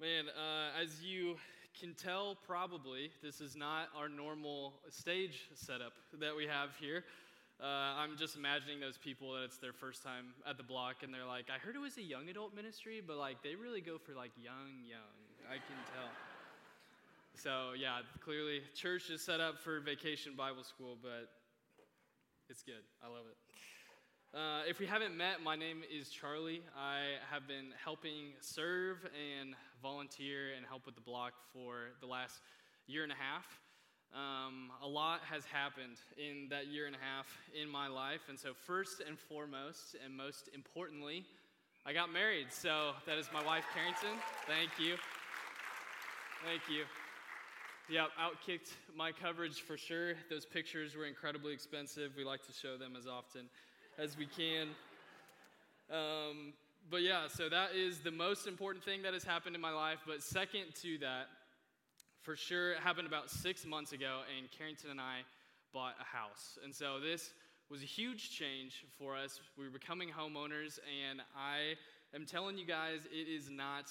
Man, uh, as you can tell, probably, this is not our normal stage setup that we have here. Uh, I'm just imagining those people that it's their first time at the block and they're like, I heard it was a young adult ministry, but like they really go for like young, young. I can tell. So, yeah, clearly, church is set up for vacation Bible school, but it's good. I love it. Uh, if we haven't met, my name is Charlie. I have been helping serve and volunteer and help with the block for the last year and a half. Um, a lot has happened in that year and a half in my life. And so, first and foremost, and most importantly, I got married. So, that is my wife, Carrington. Thank you. Thank you. Yep, outkicked my coverage for sure. Those pictures were incredibly expensive. We like to show them as often as we can. Um, but yeah, so that is the most important thing that has happened in my life. But second to that, for sure, it happened about six months ago, and Carrington and I bought a house. And so this was a huge change for us. We were becoming homeowners, and I am telling you guys, it is not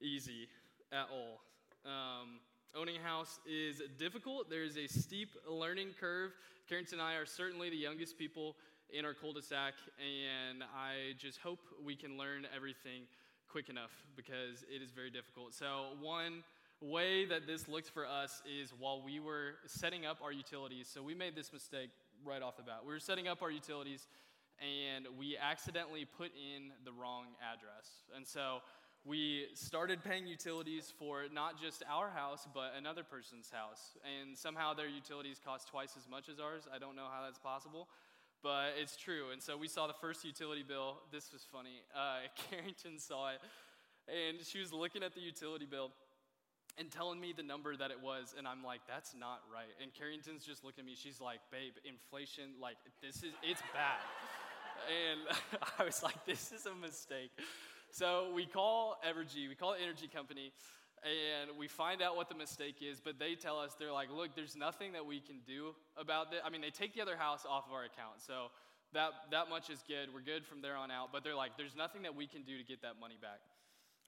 easy at all. Um, owning a house is difficult. There's a steep learning curve. Carrington and I are certainly the youngest people in our cul-de-sac, and I just hope we can learn everything quick enough because it is very difficult. So one way that this looked for us is while we were setting up our utilities. So we made this mistake right off the bat. We were setting up our utilities, and we accidentally put in the wrong address. And so we started paying utilities for not just our house, but another person's house. And somehow their utilities cost twice as much as ours. I don't know how that's possible but it's true. And so we saw the first utility bill. This was funny. Uh, Carrington saw it, and she was looking at the utility bill and telling me the number that it was, and I'm like, that's not right. And Carrington's just looking at me. She's like, babe, inflation, like this is, it's bad. and I was like, this is a mistake. So we call Evergy, we call Energy Company, and we find out what the mistake is, but they tell us, they're like, look, there's nothing that we can do about this. I mean, they take the other house off of our account, so that, that much is good. We're good from there on out, but they're like, there's nothing that we can do to get that money back.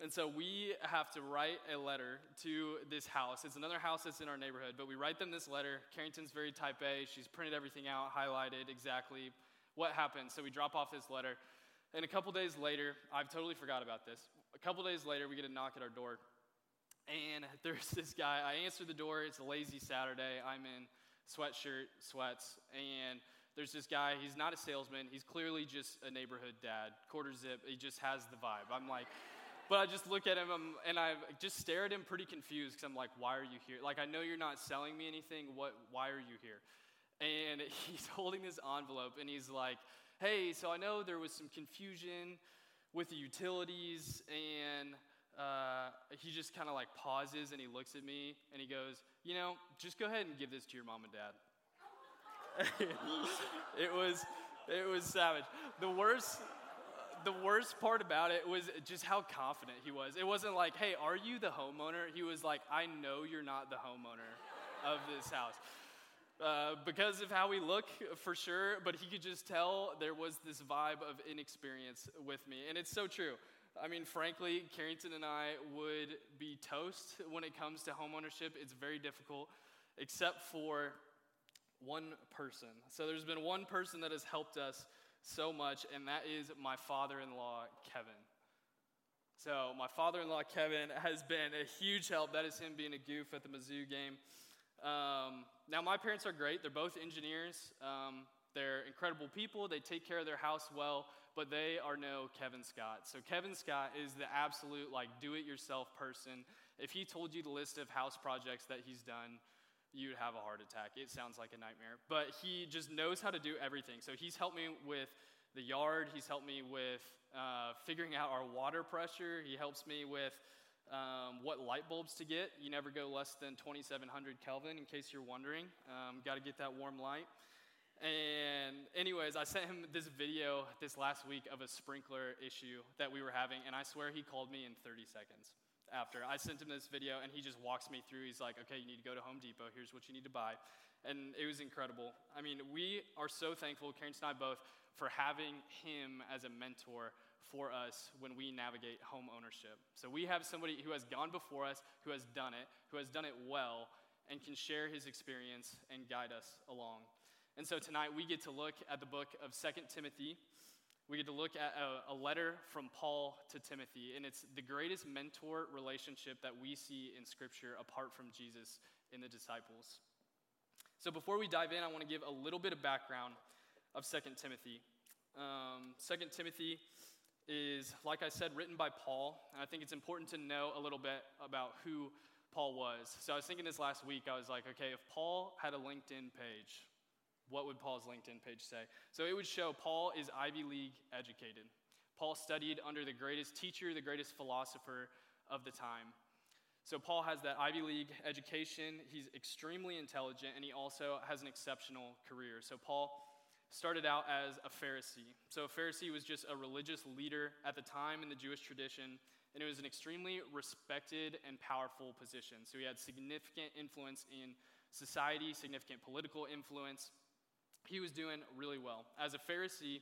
And so we have to write a letter to this house. It's another house that's in our neighborhood, but we write them this letter. Carrington's very type A. She's printed everything out, highlighted exactly what happened. So we drop off this letter. And a couple days later, I've totally forgot about this. A couple days later, we get a knock at our door. And there's this guy. I answer the door. It's a lazy Saturday. I'm in sweatshirt, sweats, and there's this guy. He's not a salesman. He's clearly just a neighborhood dad, quarter zip. He just has the vibe. I'm like, but I just look at him and I just stare at him pretty confused because I'm like, why are you here? Like, I know you're not selling me anything. What? Why are you here? And he's holding this envelope and he's like, hey, so I know there was some confusion with the utilities and uh, he just kind of like pauses and he looks at me and he goes, You know, just go ahead and give this to your mom and dad. it was it was savage. The worst the worst part about it was just how confident he was. It wasn't like, "Hey, are you the homeowner?" He was like, "I know you're not the homeowner of this house." Uh, because of how we look, for sure, but he could just tell there was this vibe of inexperience with me. And it's so true. I mean, frankly, Carrington and I would be toast when it comes to homeownership. It's very difficult, except for one person. So there's been one person that has helped us so much, and that is my father in law, Kevin. So, my father in law, Kevin, has been a huge help. That is him being a goof at the Mizzou game. Um, now, my parents are great. They're both engineers. Um, they're incredible people. They take care of their house well but they are no Kevin Scott. So Kevin Scott is the absolute like do-it-yourself person. If he told you the list of house projects that he's done, you'd have a heart attack. It sounds like a nightmare. But he just knows how to do everything. So he's helped me with the yard. He's helped me with uh, figuring out our water pressure. He helps me with um, what light bulbs to get. You never go less than 2700 Kelvin, in case you're wondering. Um, Got to get that warm light. And, anyways, I sent him this video this last week of a sprinkler issue that we were having, and I swear he called me in 30 seconds after. I sent him this video, and he just walks me through. He's like, okay, you need to go to Home Depot. Here's what you need to buy. And it was incredible. I mean, we are so thankful, Karen and I both, for having him as a mentor for us when we navigate home ownership. So we have somebody who has gone before us, who has done it, who has done it well, and can share his experience and guide us along. And so tonight we get to look at the book of Second Timothy. We get to look at a, a, letter from Paul to Timothy, and it's the greatest mentor relationship that we see in Scripture apart from Jesus in the disciples. So before we dive in, I want to give a little bit of background of Second Timothy. Um, 2 Timothy is, like I said, written by Paul. And I think it's important to know a little bit about who Paul was. So I was thinking this last week, I was like, okay, if Paul had a LinkedIn page, what would Paul's LinkedIn page say? So it would show Paul is Ivy League educated. Paul studied under the greatest teacher, the greatest philosopher of the time. So Paul has that Ivy League education. He's extremely intelligent, and he also has an exceptional career. So Paul started out as a Pharisee. So, a Pharisee was just a religious leader at the time in the Jewish tradition, and it was an extremely respected and powerful position. So, he had significant influence in society, significant political influence. He was doing really well. As a Pharisee,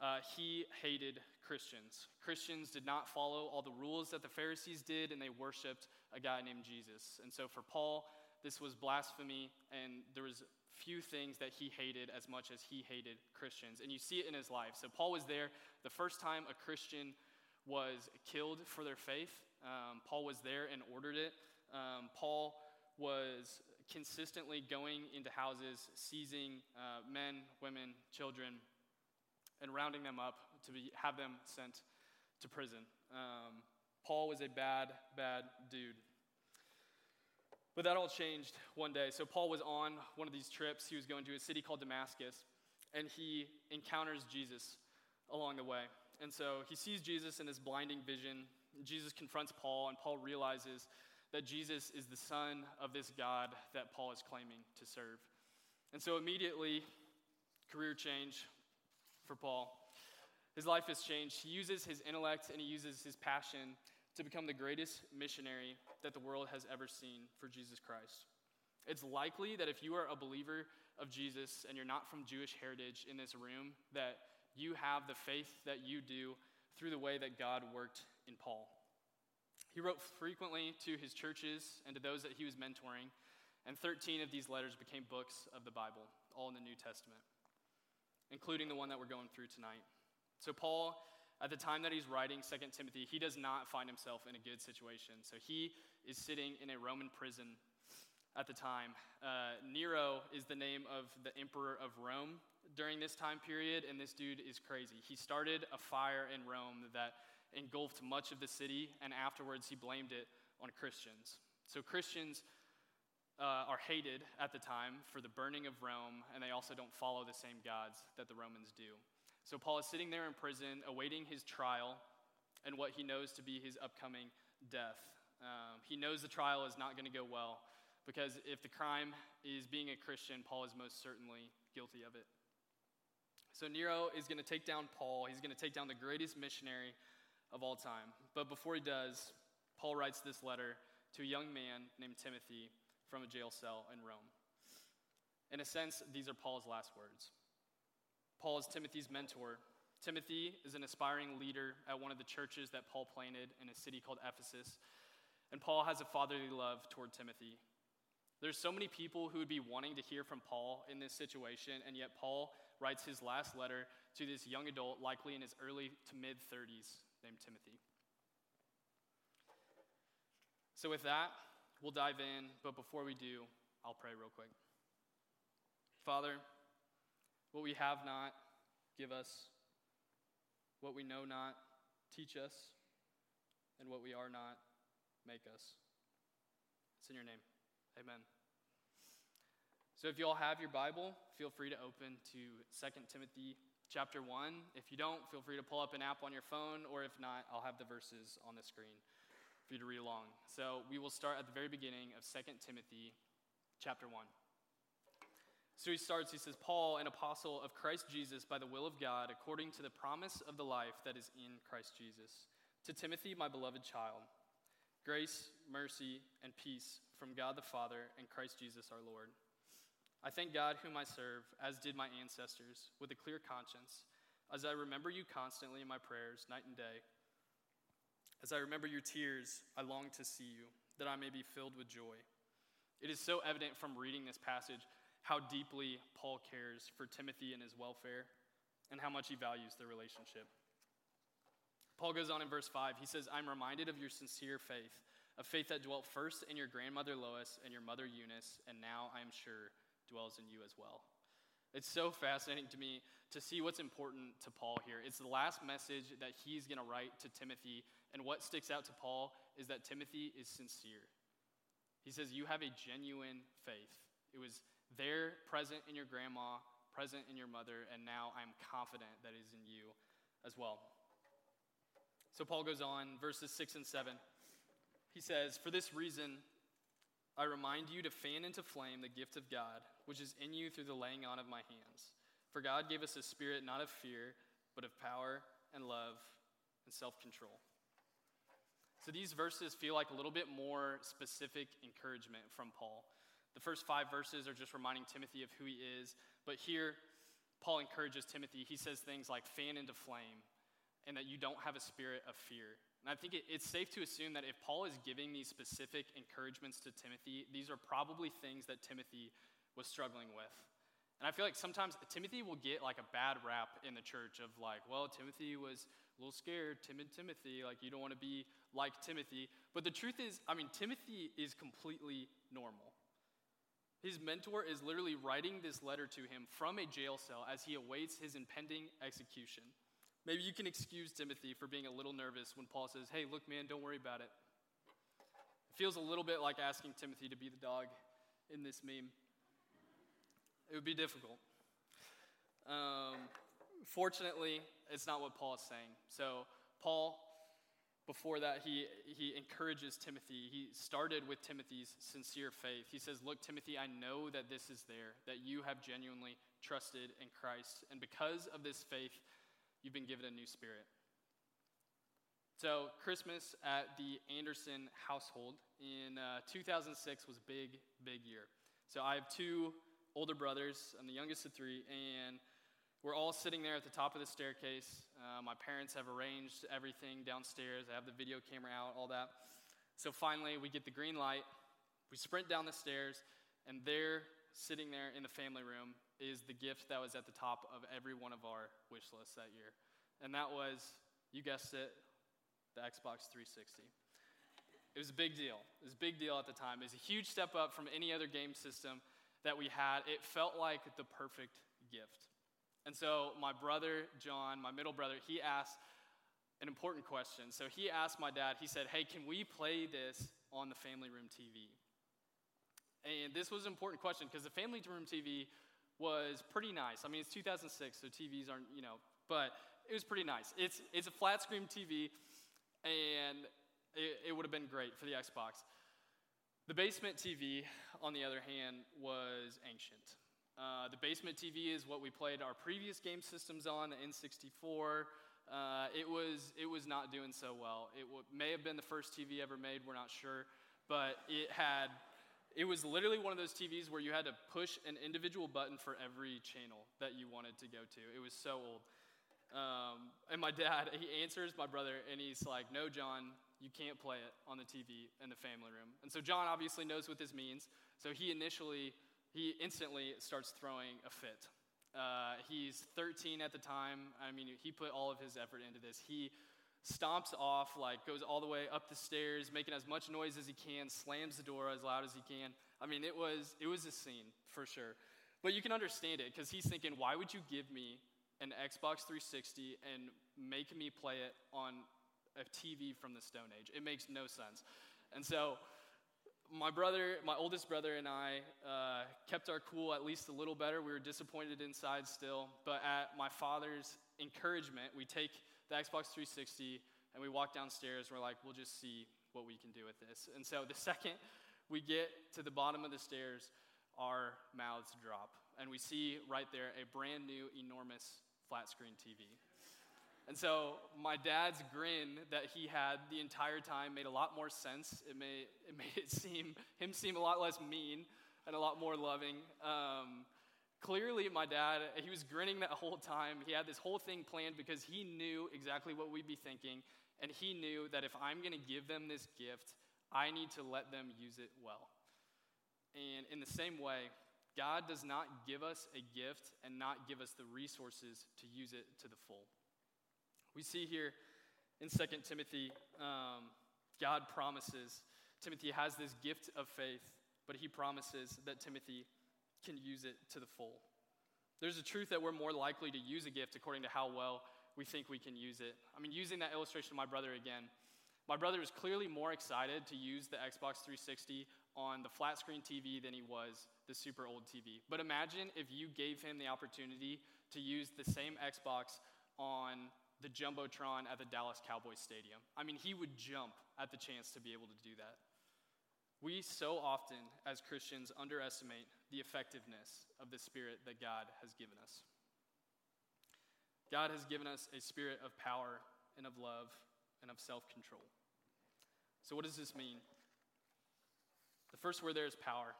uh, he hated Christians. Christians did not follow all the rules that the Pharisees did, and they worshiped a guy named Jesus. And so, for Paul, this was blasphemy, and there was few things that he hated as much as he hated Christians. And you see it in his life. So Paul was there the first time a Christian was killed for their faith. Um, Paul was there and ordered it. Um, Paul was consistently going into houses, seizing uh, men, women, children, and rounding them up to be, have them sent to prison. Um, Paul was a bad, bad dude. But that all changed one day. So Paul was on one of these trips. He was going to a city called Damascus, and he encounters Jesus along the way. And so he sees Jesus in this blinding vision. Jesus confronts Paul, and Paul realizes that Jesus is the son of this God that Paul is claiming to serve. And so immediately, career change for Paul. His life has changed. He uses his intellect and he uses his passion to become the greatest missionary that the world has ever seen for Jesus Christ. It's likely that if you are a believer of Jesus and you're not from Jewish heritage in this room, that you have the faith that you do through the way that God worked in Paul. He wrote frequently to his churches and to those that he was mentoring, and 13 of these letters became books of the Bible, all in the New Testament, including the one that we're going through tonight. So, Paul at the time that he's writing 2 Timothy, he does not find himself in a good situation. So he is sitting in a Roman prison at the time. Uh, Nero is the name of the emperor of Rome during this time period, and this dude is crazy. He started a fire in Rome that engulfed much of the city, and afterwards he blamed it on Christians. So Christians uh, are hated at the time for the burning of Rome, and they also don't follow the same gods that the Romans do. So Paul is sitting there in prison, awaiting his trial and what he knows to be his upcoming death. Um, he knows the trial is not going to go well because if the crime is being a Christian, Paul is most certainly guilty of it. So Nero is going to take down Paul. He's going to take down the greatest missionary of all time. But before he does, Paul writes this letter to a young man named Timothy from a jail cell in Rome. In a sense, these are Paul's last words. Paul is Timothy's mentor. Timothy is an aspiring leader at one of the churches that Paul planted in a city called Ephesus. And Paul has a fatherly love toward Timothy. There's so many people who would be wanting to hear from Paul in this situation, and yet Paul writes his last letter to this young adult, likely in his early to mid 30s, named Timothy. So, with that, we'll dive in, but before we do, I'll pray real quick. Father, what we have not, give us. What we know not, teach us. And what we are not, make us. It's in your name. Amen. So if you all have your Bible, feel free to open to 2 Timothy chapter 1. If you don't, feel free to pull up an app on your phone, or if not, I'll have the verses on the screen for you to read along. So we will start at the very beginning of 2 Timothy chapter 1. So he starts, he says, Paul, an apostle of Christ Jesus by the will of God, according to the promise of the life that is in Christ Jesus. To Timothy, my beloved child, grace, mercy, and peace from God the Father and Christ Jesus our Lord. I thank God, whom I serve, as did my ancestors, with a clear conscience. as I remember you constantly in my prayers, night and day. As I remember your tears, I long to see you, that I may be filled with joy. It is so evident from reading this passage how deeply Paul cares for Timothy and his welfare and how much he values their relationship. Paul goes on in verse 5. He says, I'm reminded of your sincere faith, a faith that dwelt first in your grandmother Lois and your mother Eunice, and now I am sure dwells in you as well. It's so fascinating to me to see what's important to Paul here. It's the last message that he's going to write to Timothy, and what sticks out to Paul is that Timothy is sincere. He says, You have a genuine faith. It was there, present in your grandma, present in your mother, and now I'm confident that it is in you as well. So Paul goes on, verses 6 and 7. He says, For this reason, I remind you to fan into flame the gift of God, which is in you through the laying on of my hands. For God gave us a spirit not of fear, but of power and love and self control. So these verses feel like a little bit more specific encouragement from Paul. The first five verses are just reminding Timothy of who he is, but here, Paul encourages Timothy. He says things like fan into flame, and that you don't have a spirit of fear. And I think it, it's safe to assume that if Paul is giving these specific encouragements to Timothy, these are probably things that Timothy was struggling with. And I feel like sometimes Timothy will get like a bad rap in the church of like, well, Timothy was a little scared, timid Timothy, like you don't want to be like Timothy. But the truth is, I mean, Timothy is completely normal. His mentor is literally writing this letter to him from a jail cell as he awaits his impending execution. Maybe you can excuse Timothy for being a little nervous when Paul says, Hey, look, man, don't worry about it. It feels a little bit like asking Timothy to be the dog in this meme. It would be difficult. Um, fortunately, it's not what Paul is saying. So, Paul, before that, he, he encourages Timothy. He started with Timothy's sincere faith. He says, Look, Timothy, I know that this is there, that you have genuinely trusted in Christ. And because of this faith, you've been given a new spirit. So, Christmas at the Anderson household in uh, 2006 was a big, big year. So, I have two older brothers. I'm the youngest of three, and we're all sitting there at the top of the staircase. Uh, my parents have arranged everything downstairs. I have the video camera out, all that. So, finally, we get the green light. We sprint down the stairs, and there, sitting there in the family room, is the gift that was at the top of every one of our wish lists that year. And that was, you guessed it, the Xbox 360. It was a big deal. It was a big deal at the time. It was a huge step up from any other game system that we had. It felt like the perfect gift. And so my brother, John, my middle brother, he asked an important question. So he asked my dad, he said, Hey, can we play this on the family room TV? And this was an important question because the family room TV was pretty nice. I mean, it's 2006, so TVs aren't, you know, but it was pretty nice. It's, it's a flat screen TV, and it, it would have been great for the Xbox. The basement TV, on the other hand, was ancient. Uh, the basement TV is what we played our previous game systems on, the N64. Uh, it, was, it was not doing so well. It w- may have been the first TV ever made, we're not sure, but it had it was literally one of those TVs where you had to push an individual button for every channel that you wanted to go to. It was so old. Um, and my dad, he answers my brother, and he's like, No, John, you can't play it on the TV in the family room. And so John obviously knows what this means. So he initially, he instantly starts throwing a fit. Uh, he's 13 at the time. I mean, he put all of his effort into this. He stomps off, like goes all the way up the stairs, making as much noise as he can, slams the door as loud as he can. I mean, it was it was a scene for sure. But you can understand it because he's thinking, why would you give me an Xbox 360 and make me play it on a TV from the Stone Age? It makes no sense. And so my brother, my oldest brother, and I uh, kept our cool at least a little better. We were disappointed inside still, but at my father's encouragement, we take the Xbox 360 and we walk downstairs. We're like, we'll just see what we can do with this. And so the second we get to the bottom of the stairs, our mouths drop. And we see right there a brand new, enormous flat screen TV. And so my dad's grin that he had the entire time made a lot more sense. It made it, made it seem him seem a lot less mean and a lot more loving. Um, Clearly, my dad, he was grinning that whole time. He had this whole thing planned because he knew exactly what we'd be thinking. And he knew that if I'm going to give them this gift, I need to let them use it well. And in the same way, God does not give us a gift and not give us the resources to use it to the full. We see here in 2 Timothy, um, God promises. Timothy has this gift of faith, but he promises that Timothy can use it to the full. There's a truth that we're more likely to use a gift according to how well we think we can use it. I mean, using that illustration of my brother again, my brother is clearly more excited to use the Xbox 360 on the flat screen TV than he was the super old TV. But imagine if you gave him the opportunity to use the same Xbox on the Jumbotron at the Dallas Cowboys Stadium. I mean, he would jump at the chance to be able to do that. We so often, as Christians, underestimate the effectiveness of the Spirit that God has given us. God has given us a spirit of power and of love and of self control. So, what does this mean? The first word there is power.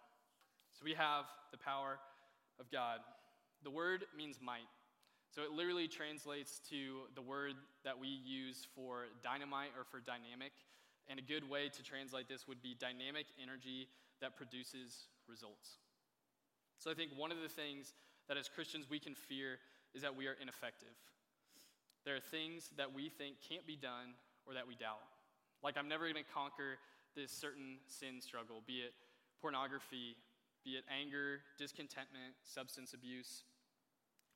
So, we have the power of God. The word means might. So, it literally translates to the word that we use for dynamite or for dynamic. And a good way to translate this would be dynamic energy that produces results. So, I think one of the things that as Christians we can fear is that we are ineffective. There are things that we think can't be done or that we doubt. Like, I'm never going to conquer this certain sin struggle, be it pornography, be it anger, discontentment, substance abuse,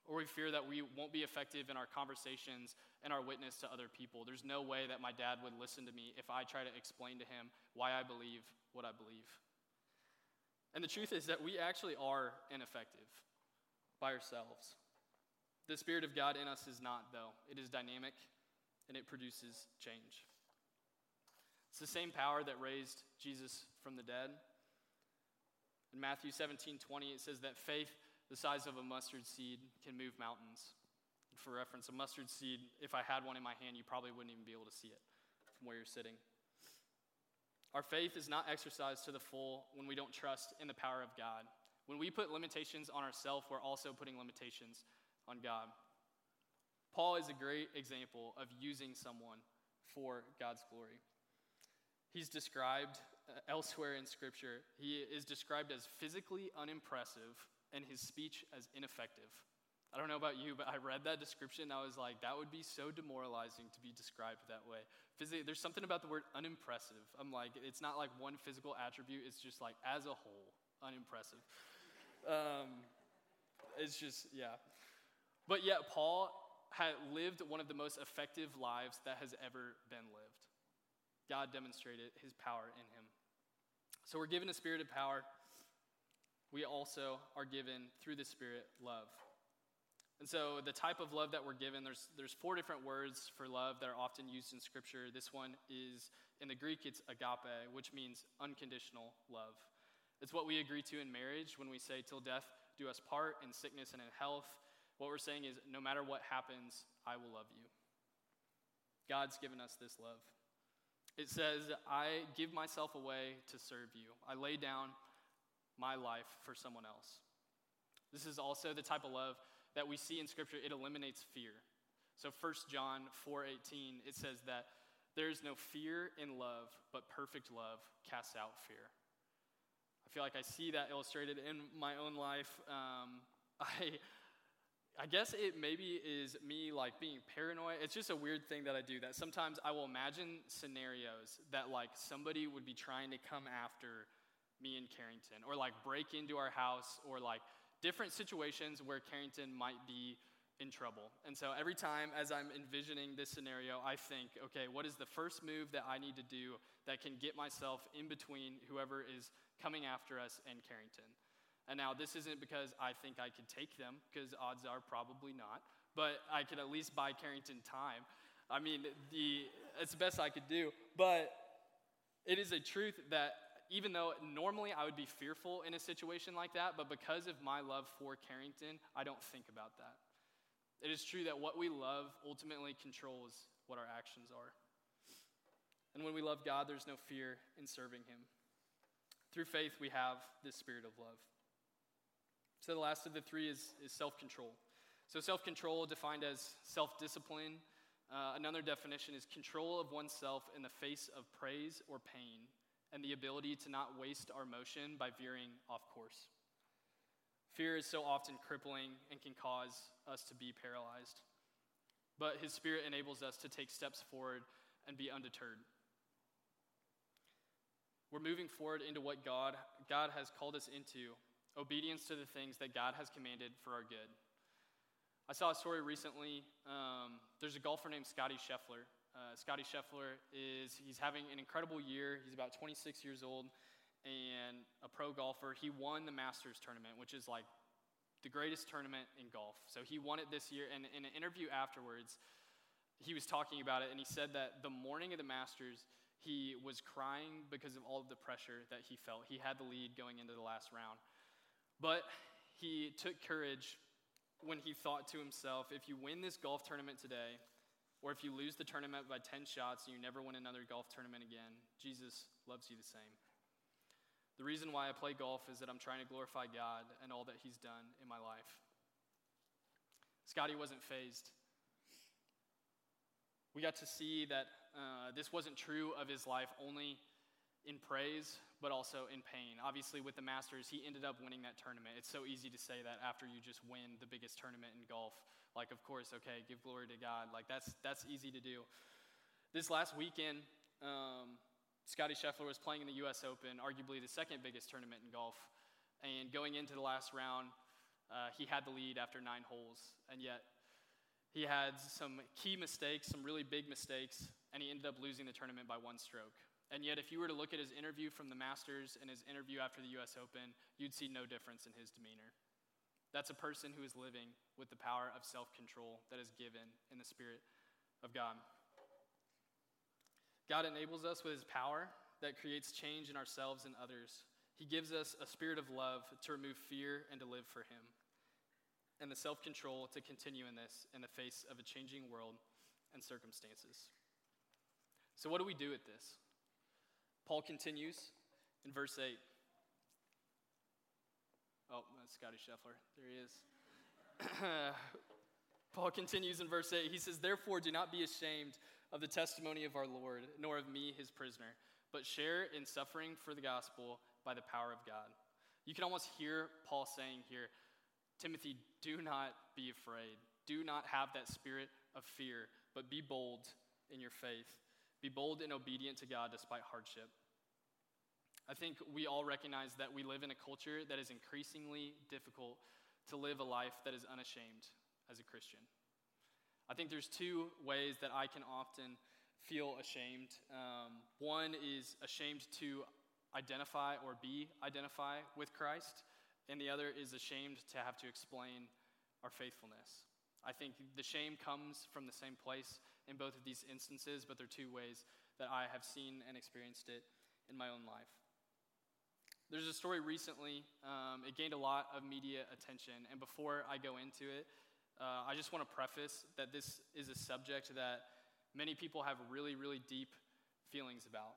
or we fear that we won't be effective in our conversations and our witness to other people. There's no way that my dad would listen to me if I try to explain to him why I believe what I believe. And the truth is that we actually are ineffective by ourselves. The Spirit of God in us is not, though. It is dynamic and it produces change. It's the same power that raised Jesus from the dead. In Matthew 17 20, it says that faith the size of a mustard seed can move mountains. For reference, a mustard seed, if I had one in my hand, you probably wouldn't even be able to see it from where you're sitting. Our faith is not exercised to the full when we don't trust in the power of God. When we put limitations on ourselves, we're also putting limitations on God. Paul is a great example of using someone for God's glory. He's described uh, elsewhere in Scripture, he is described as physically unimpressive and his speech as ineffective. I don't know about you, but I read that description and I was like, that would be so demoralizing to be described that way. Physically, there's something about the word unimpressive. I'm like, it's not like one physical attribute, it's just like as a whole, unimpressive. Um, it's just, yeah. But yet, Paul had lived one of the most effective lives that has ever been lived. God demonstrated his power in him. So we're given a spirit of power. We also are given through the Spirit love. And so the type of love that we're given, there's, there's four different words for love that are often used in Scripture. This one is, in the Greek, it's agape, which means unconditional love. It's what we agree to in marriage when we say, till death do us part, in sickness and in health, what we're saying is, no matter what happens, I will love you. God's given us this love. It says, I give myself away to serve you. I lay down my life for someone else. This is also the type of love that we see in Scripture. It eliminates fear. So 1 John 4:18 it says that there is no fear in love, but perfect love casts out fear. I feel like I see that illustrated in my own life. Um, I I guess it maybe is me like being paranoid. It's just a weird thing that I do that sometimes I will imagine scenarios that like somebody would be trying to come after me and Carrington or like break into our house or like different situations where Carrington might be in trouble. And so every time as I'm envisioning this scenario, I think, okay, what is the first move that I need to do that can get myself in between whoever is coming after us and Carrington? And now, this isn't because I think I could take them, because odds are probably not, but I could at least buy Carrington time. I mean, the, it's the best I could do. But it is a truth that even though normally I would be fearful in a situation like that, but because of my love for Carrington, I don't think about that. It is true that what we love ultimately controls what our actions are. And when we love God, there's no fear in serving Him. Through faith, we have this spirit of love. So the last of the three is, is self control. So self control, defined as self discipline. Uh, another definition is control of oneself in the face of praise or pain, and the ability to not waste our motion by veering off course. Fear is so often crippling and can cause us to be paralyzed. But His Spirit enables us to take steps forward and be undeterred. We're moving forward into what God, God has called us into obedience to the things that God has commanded for our good. I saw a story recently. Um, there's a golfer named Scotty Scheffler. Uh, Scotty Scheffler is he's having an incredible year. He's about 26 years old and a pro golfer. He won the Masters tournament, which is like the greatest tournament in golf. So he won it this year. And in an interview afterwards, he was talking about it, and he said that the morning of the Masters, he was crying because of all of the pressure that he felt. He had the lead going into the last round. But he took courage when he thought to himself if you win this golf tournament today, or if you lose the tournament by 10 shots and you never win another golf tournament again, Jesus loves you the same. The reason why I play golf is that I'm trying to glorify God and all that He's done in my life. Scotty wasn't fazed. We got to see that uh, this wasn't true of his life only in praise, but also in pain. Obviously, with the Masters, he ended up winning that tournament. It's so easy to say that after you just win the biggest tournament in golf. Like, of course, okay, give glory to God. Like, that's, that's easy to do. This last weekend, um, Scotty Scheffler was playing in the U.S. Open, arguably the second biggest tournament in golf. And going into the last round, uh, he had the lead after nine holes. And yet, he had some key mistakes, some really big mistakes, and he ended up losing the tournament by one stroke. And yet, if you were to look at his interview from the Masters and his interview after the US Open, you'd see no difference in his demeanor. That's a person who is living with the power of self control that is given in the Spirit of God. God enables us with his power that creates change in ourselves and others. He gives us a spirit of love to remove fear and to live for him and the self control to continue in this in the face of a changing world and circumstances. So, what do we do with this? Paul continues in verse 8. Oh, that's Scotty Scheffler. There he is. Paul continues in verse 8. He says, Therefore, do not be ashamed of the testimony of our Lord, nor of me, his prisoner, but share in suffering for the gospel by the power of God. You can almost hear Paul saying here, Timothy, do not be afraid. Do not have that spirit of fear, but be bold in your faith. Be bold and obedient to God despite hardship. I think we all recognize that we live in a culture that is increasingly difficult to live a life that is unashamed as a Christian. I think there's two ways that I can often feel ashamed. Um, one is ashamed to identify or be identify with Christ and the other is ashamed to have to explain our faithfulness. I think the shame comes from the same place in both of these instances, but there are two ways that I have seen and experienced it in my own life. There's a story recently, um, it gained a lot of media attention, and before I go into it, uh, I just want to preface that this is a subject that many people have really, really deep feelings about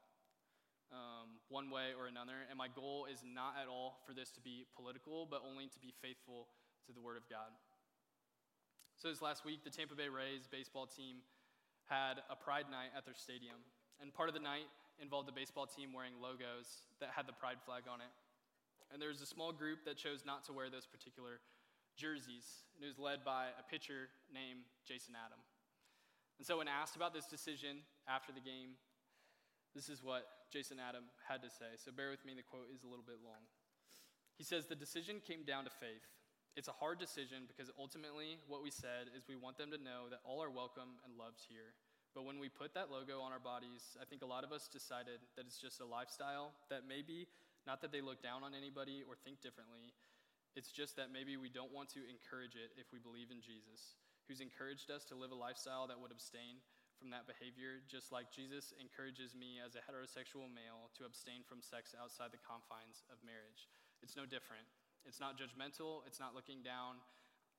um, one way or another. And my goal is not at all for this to be political, but only to be faithful to the Word of God. So, this last week, the Tampa Bay Rays baseball team had a pride night at their stadium. And part of the night involved a baseball team wearing logos that had the pride flag on it. And there was a small group that chose not to wear those particular jerseys. And it was led by a pitcher named Jason Adam. And so, when asked about this decision after the game, this is what Jason Adam had to say. So bear with me, the quote is a little bit long. He says, The decision came down to faith. It's a hard decision because ultimately what we said is we want them to know that all are welcome and loved here. But when we put that logo on our bodies, I think a lot of us decided that it's just a lifestyle that maybe, not that they look down on anybody or think differently, it's just that maybe we don't want to encourage it if we believe in Jesus, who's encouraged us to live a lifestyle that would abstain from that behavior, just like Jesus encourages me as a heterosexual male to abstain from sex outside the confines of marriage. It's no different. It's not judgmental, it's not looking down.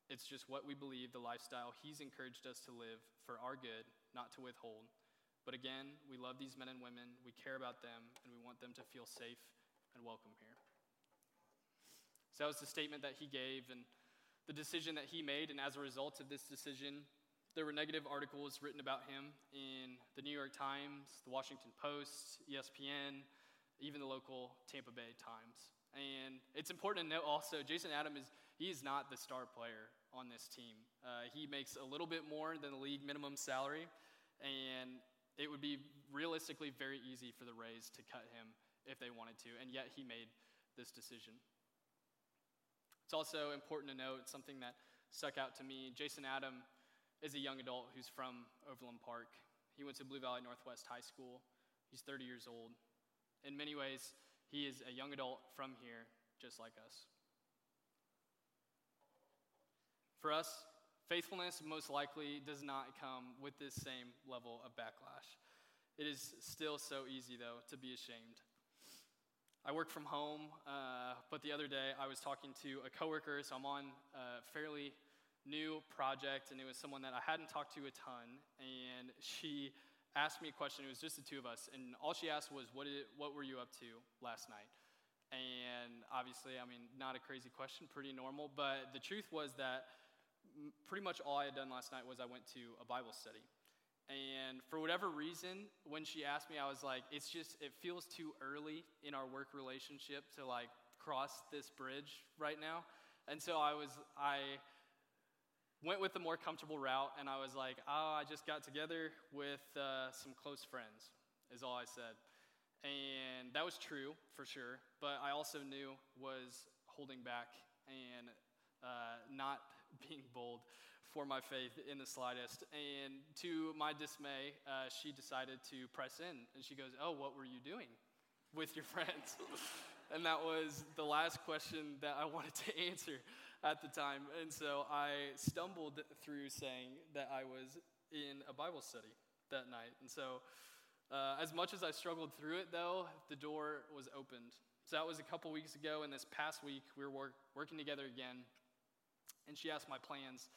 It's just what we believe, the lifestyle He's encouraged us to live for our good, not to withhold. But again, we love these men and women, we care about them, and we want them to feel safe and welcome here. So that was the statement that he gave and the decision that he made. And as a result of this decision, there were negative articles written about him in the New York Times, the Washington Post, ESPN, even the local Tampa Bay Times. And it's important to note also, Jason Adam is he is not the star player on this team. Uh, he makes a little bit more than the league minimum salary, and it would be realistically very easy for the Rays to cut him if they wanted to, and yet he made this decision. It's also important to note something that stuck out to me. Jason Adam is a young adult who's from Overland Park. He went to Blue Valley Northwest High School. He's 30 years old. In many ways, he is a young adult from here, just like us. For us, faithfulness most likely does not come with this same level of backlash. It is still so easy, though, to be ashamed. I work from home, uh, but the other day I was talking to a coworker, so I'm on a fairly new project, and it was someone that I hadn't talked to a ton, and she asked me a question. It was just the two of us, and all she asked was, "What, did, what were you up to last night?" And obviously, I mean, not a crazy question, pretty normal, but the truth was that pretty much all I had done last night was I went to a Bible study. And for whatever reason, when she asked me, I was like, it's just, it feels too early in our work relationship to like cross this bridge right now. And so I was, I went with the more comfortable route and I was like, oh, I just got together with uh, some close friends, is all I said. And that was true for sure, but I also knew was holding back and uh, not being bold for my faith in the slightest. And to my dismay, uh, she decided to press in. And she goes, Oh, what were you doing with your friends? and that was the last question that I wanted to answer at the time. And so I stumbled through saying that I was in a Bible study that night. And so, uh, as much as I struggled through it, though, the door was opened. So that was a couple weeks ago, and this past week we were work, working together again and she asked my plans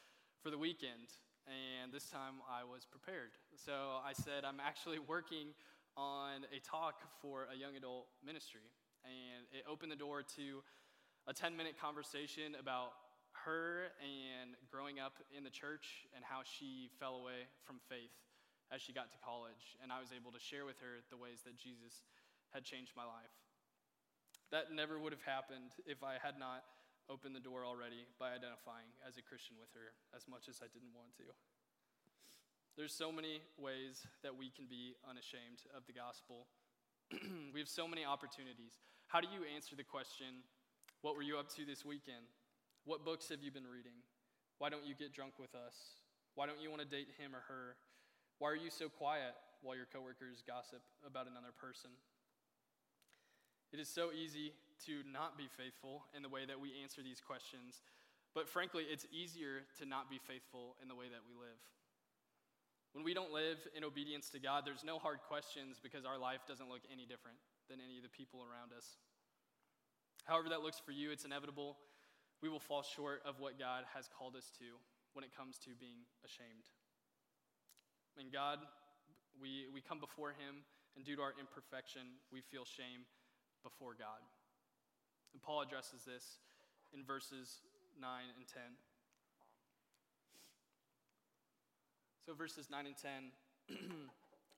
for the weekend. And this time I was prepared. So I said, I'm actually working on a talk for a young adult ministry. And it opened the door to a 10 minute conversation about her and growing up in the church and how she fell away from faith as she got to college. And I was able to share with her the ways that Jesus had changed my life. That never would have happened if I had not opened the door already by identifying as a Christian with her as much as I didn't want to. There's so many ways that we can be unashamed of the gospel. we have so many opportunities. How do you answer the question, What were you up to this weekend? What books have you been reading? Why don't you get drunk with us? Why don't you want to date him or her? Why are you so quiet while your coworkers gossip about another person? It is so easy to not be faithful in the way that we answer these questions. But frankly, it's easier to not be faithful in the way that we live. When we don't live in obedience to God, there's no hard questions because our life doesn't look any different than any of the people around us. However, that looks for you, it's inevitable. We will fall short of what God has called us to when it comes to being ashamed. And God, we, we come before Him, and due to our imperfection, we feel shame before God. And Paul addresses this in verses 9 and 10. So, verses 9 and 10,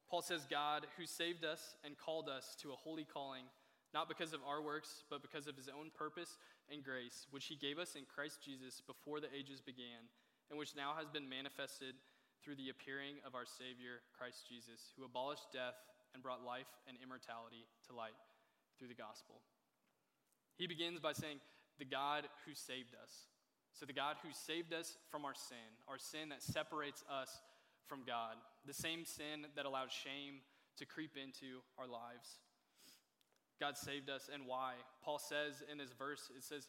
Paul says, God, who saved us and called us to a holy calling, not because of our works, but because of his own purpose and grace, which he gave us in Christ Jesus before the ages began, and which now has been manifested through the appearing of our Savior, Christ Jesus, who abolished death and brought life and immortality to light through the gospel. He begins by saying, The God who saved us. So, the God who saved us from our sin, our sin that separates us from God, the same sin that allowed shame to creep into our lives. God saved us, and why? Paul says in this verse, it says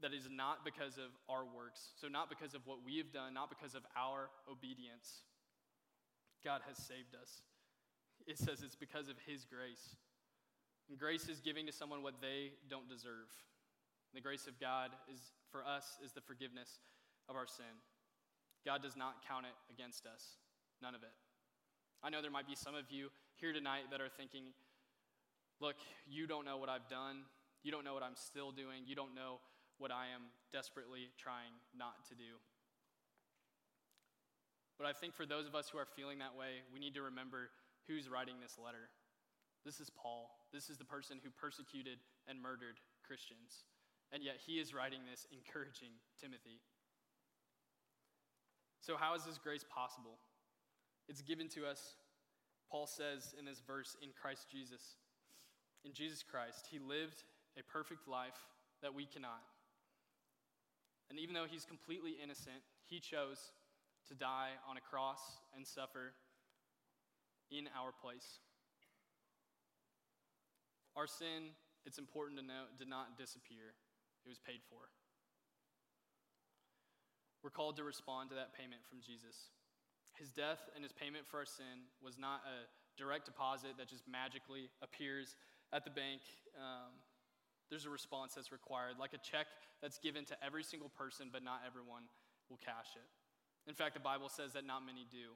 that it is not because of our works. So, not because of what we have done, not because of our obedience. God has saved us. It says it's because of His grace. And grace is giving to someone what they don't deserve. The grace of God is for us is the forgiveness of our sin. God does not count it against us. None of it. I know there might be some of you here tonight that are thinking, look, you don't know what I've done. You don't know what I'm still doing. You don't know what I am desperately trying not to do. But I think for those of us who are feeling that way, we need to remember who's writing this letter. This is Paul. This is the person who persecuted and murdered Christians. And yet he is writing this encouraging Timothy. So, how is this grace possible? It's given to us, Paul says in this verse, in Christ Jesus. In Jesus Christ, he lived a perfect life that we cannot. And even though he's completely innocent, he chose to die on a cross and suffer in our place. Our sin, it's important to note, did not disappear, it was paid for. We're called to respond to that payment from Jesus. His death and his payment for our sin was not a direct deposit that just magically appears at the bank. Um, there's a response that's required, like a check that's given to every single person, but not everyone will cash it. In fact, the Bible says that not many do.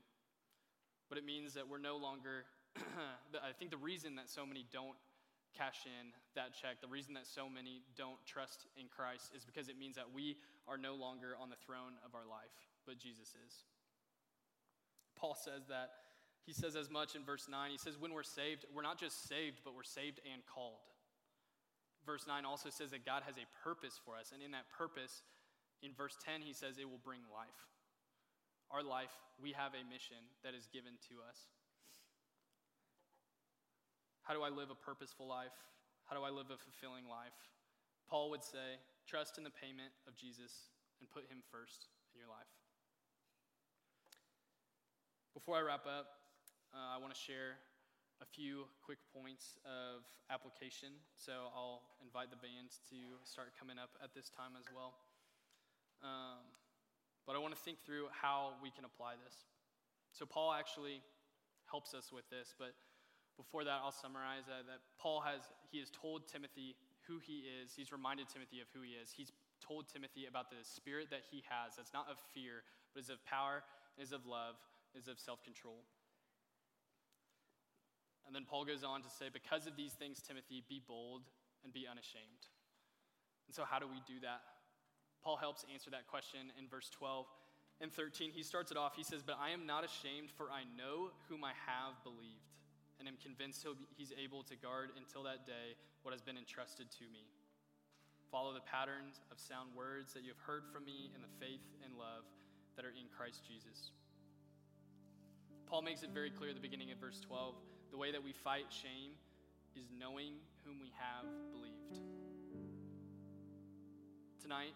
But it means that we're no longer, I think the reason that so many don't cash in that check, the reason that so many don't trust in Christ is because it means that we are no longer on the throne of our life, but Jesus is. Paul says that. He says as much in verse 9. He says, When we're saved, we're not just saved, but we're saved and called verse 9 also says that God has a purpose for us. And in that purpose, in verse 10, he says it will bring life. Our life, we have a mission that is given to us. How do I live a purposeful life? How do I live a fulfilling life? Paul would say, trust in the payment of Jesus and put him first in your life. Before I wrap up, uh, I want to share a few quick points of application. So I'll invite the band to start coming up at this time as well. Um, but I want to think through how we can apply this. So Paul actually helps us with this, but before that, I'll summarize uh, that Paul has he has told Timothy who he is. He's reminded Timothy of who he is. He's told Timothy about the spirit that he has. That's not of fear, but is of power, is of love, is of self-control. And then Paul goes on to say, Because of these things, Timothy, be bold and be unashamed. And so, how do we do that? Paul helps answer that question in verse 12 and 13. He starts it off. He says, But I am not ashamed, for I know whom I have believed, and am convinced he's able to guard until that day what has been entrusted to me. Follow the patterns of sound words that you have heard from me in the faith and love that are in Christ Jesus. Paul makes it very clear at the beginning of verse 12 the way that we fight shame is knowing whom we have believed. Tonight,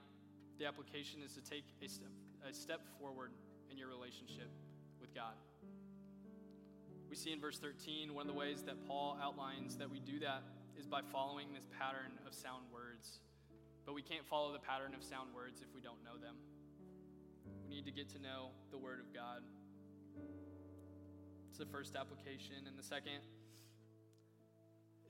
the application is to take a step, a step forward in your relationship with God. We see in verse 13, one of the ways that Paul outlines that we do that is by following this pattern of sound words. But we can't follow the pattern of sound words if we don't know them. We need to get to know the Word of God It's the first application. And the second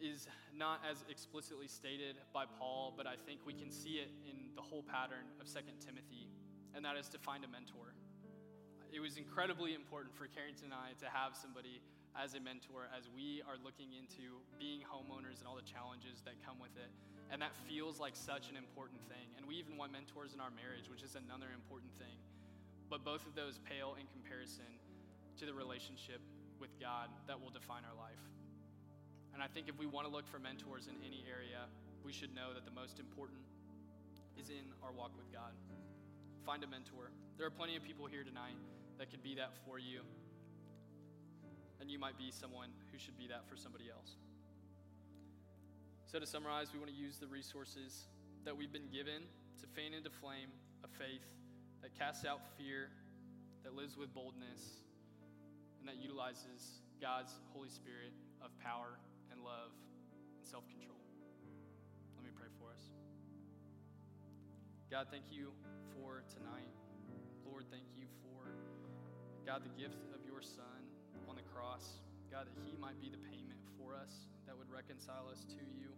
is not as explicitly stated by Paul, but I think we can see it in the whole pattern of 2 Timothy, and that is to find a mentor. It was incredibly important for Carrington and I to have somebody as a mentor as we are looking into being homeowners and all the challenges that come with it. And that feels like such an important thing. And we even want mentors in our marriage, which is another important thing. But both of those pale in comparison to the relationship with God that will define our life. And I think if we want to look for mentors in any area, we should know that the most important is in our walk with God. Find a mentor. There are plenty of people here tonight that could be that for you. And you might be someone who should be that for somebody else. So, to summarize, we want to use the resources that we've been given to fan into flame a faith that casts out fear, that lives with boldness, and that utilizes God's Holy Spirit of power and love and self control. Let me pray for us. God, thank you for tonight. Lord, thank you for, God, the gift of your Son on the cross. God, that he might be the payment for us that would reconcile us to you.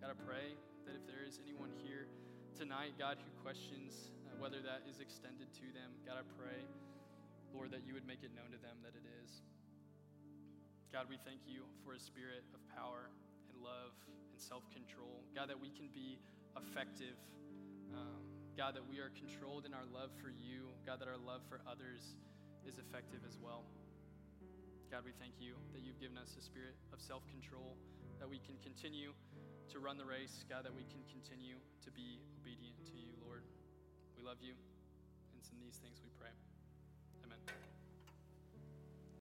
God, I pray that if there is anyone here tonight, God, who questions uh, whether that is extended to them, God, I pray Lord, that you would make it known to them that it is. God, we thank you for a spirit of power and love and self control. God, that we can be effective Um, God, that we are controlled in our love for you. God, that our love for others is effective as well. God, we thank you that you've given us a spirit of self control, that we can continue to run the race. God, that we can continue to be obedient to you, Lord. We love you. And it's in these things we pray. Amen.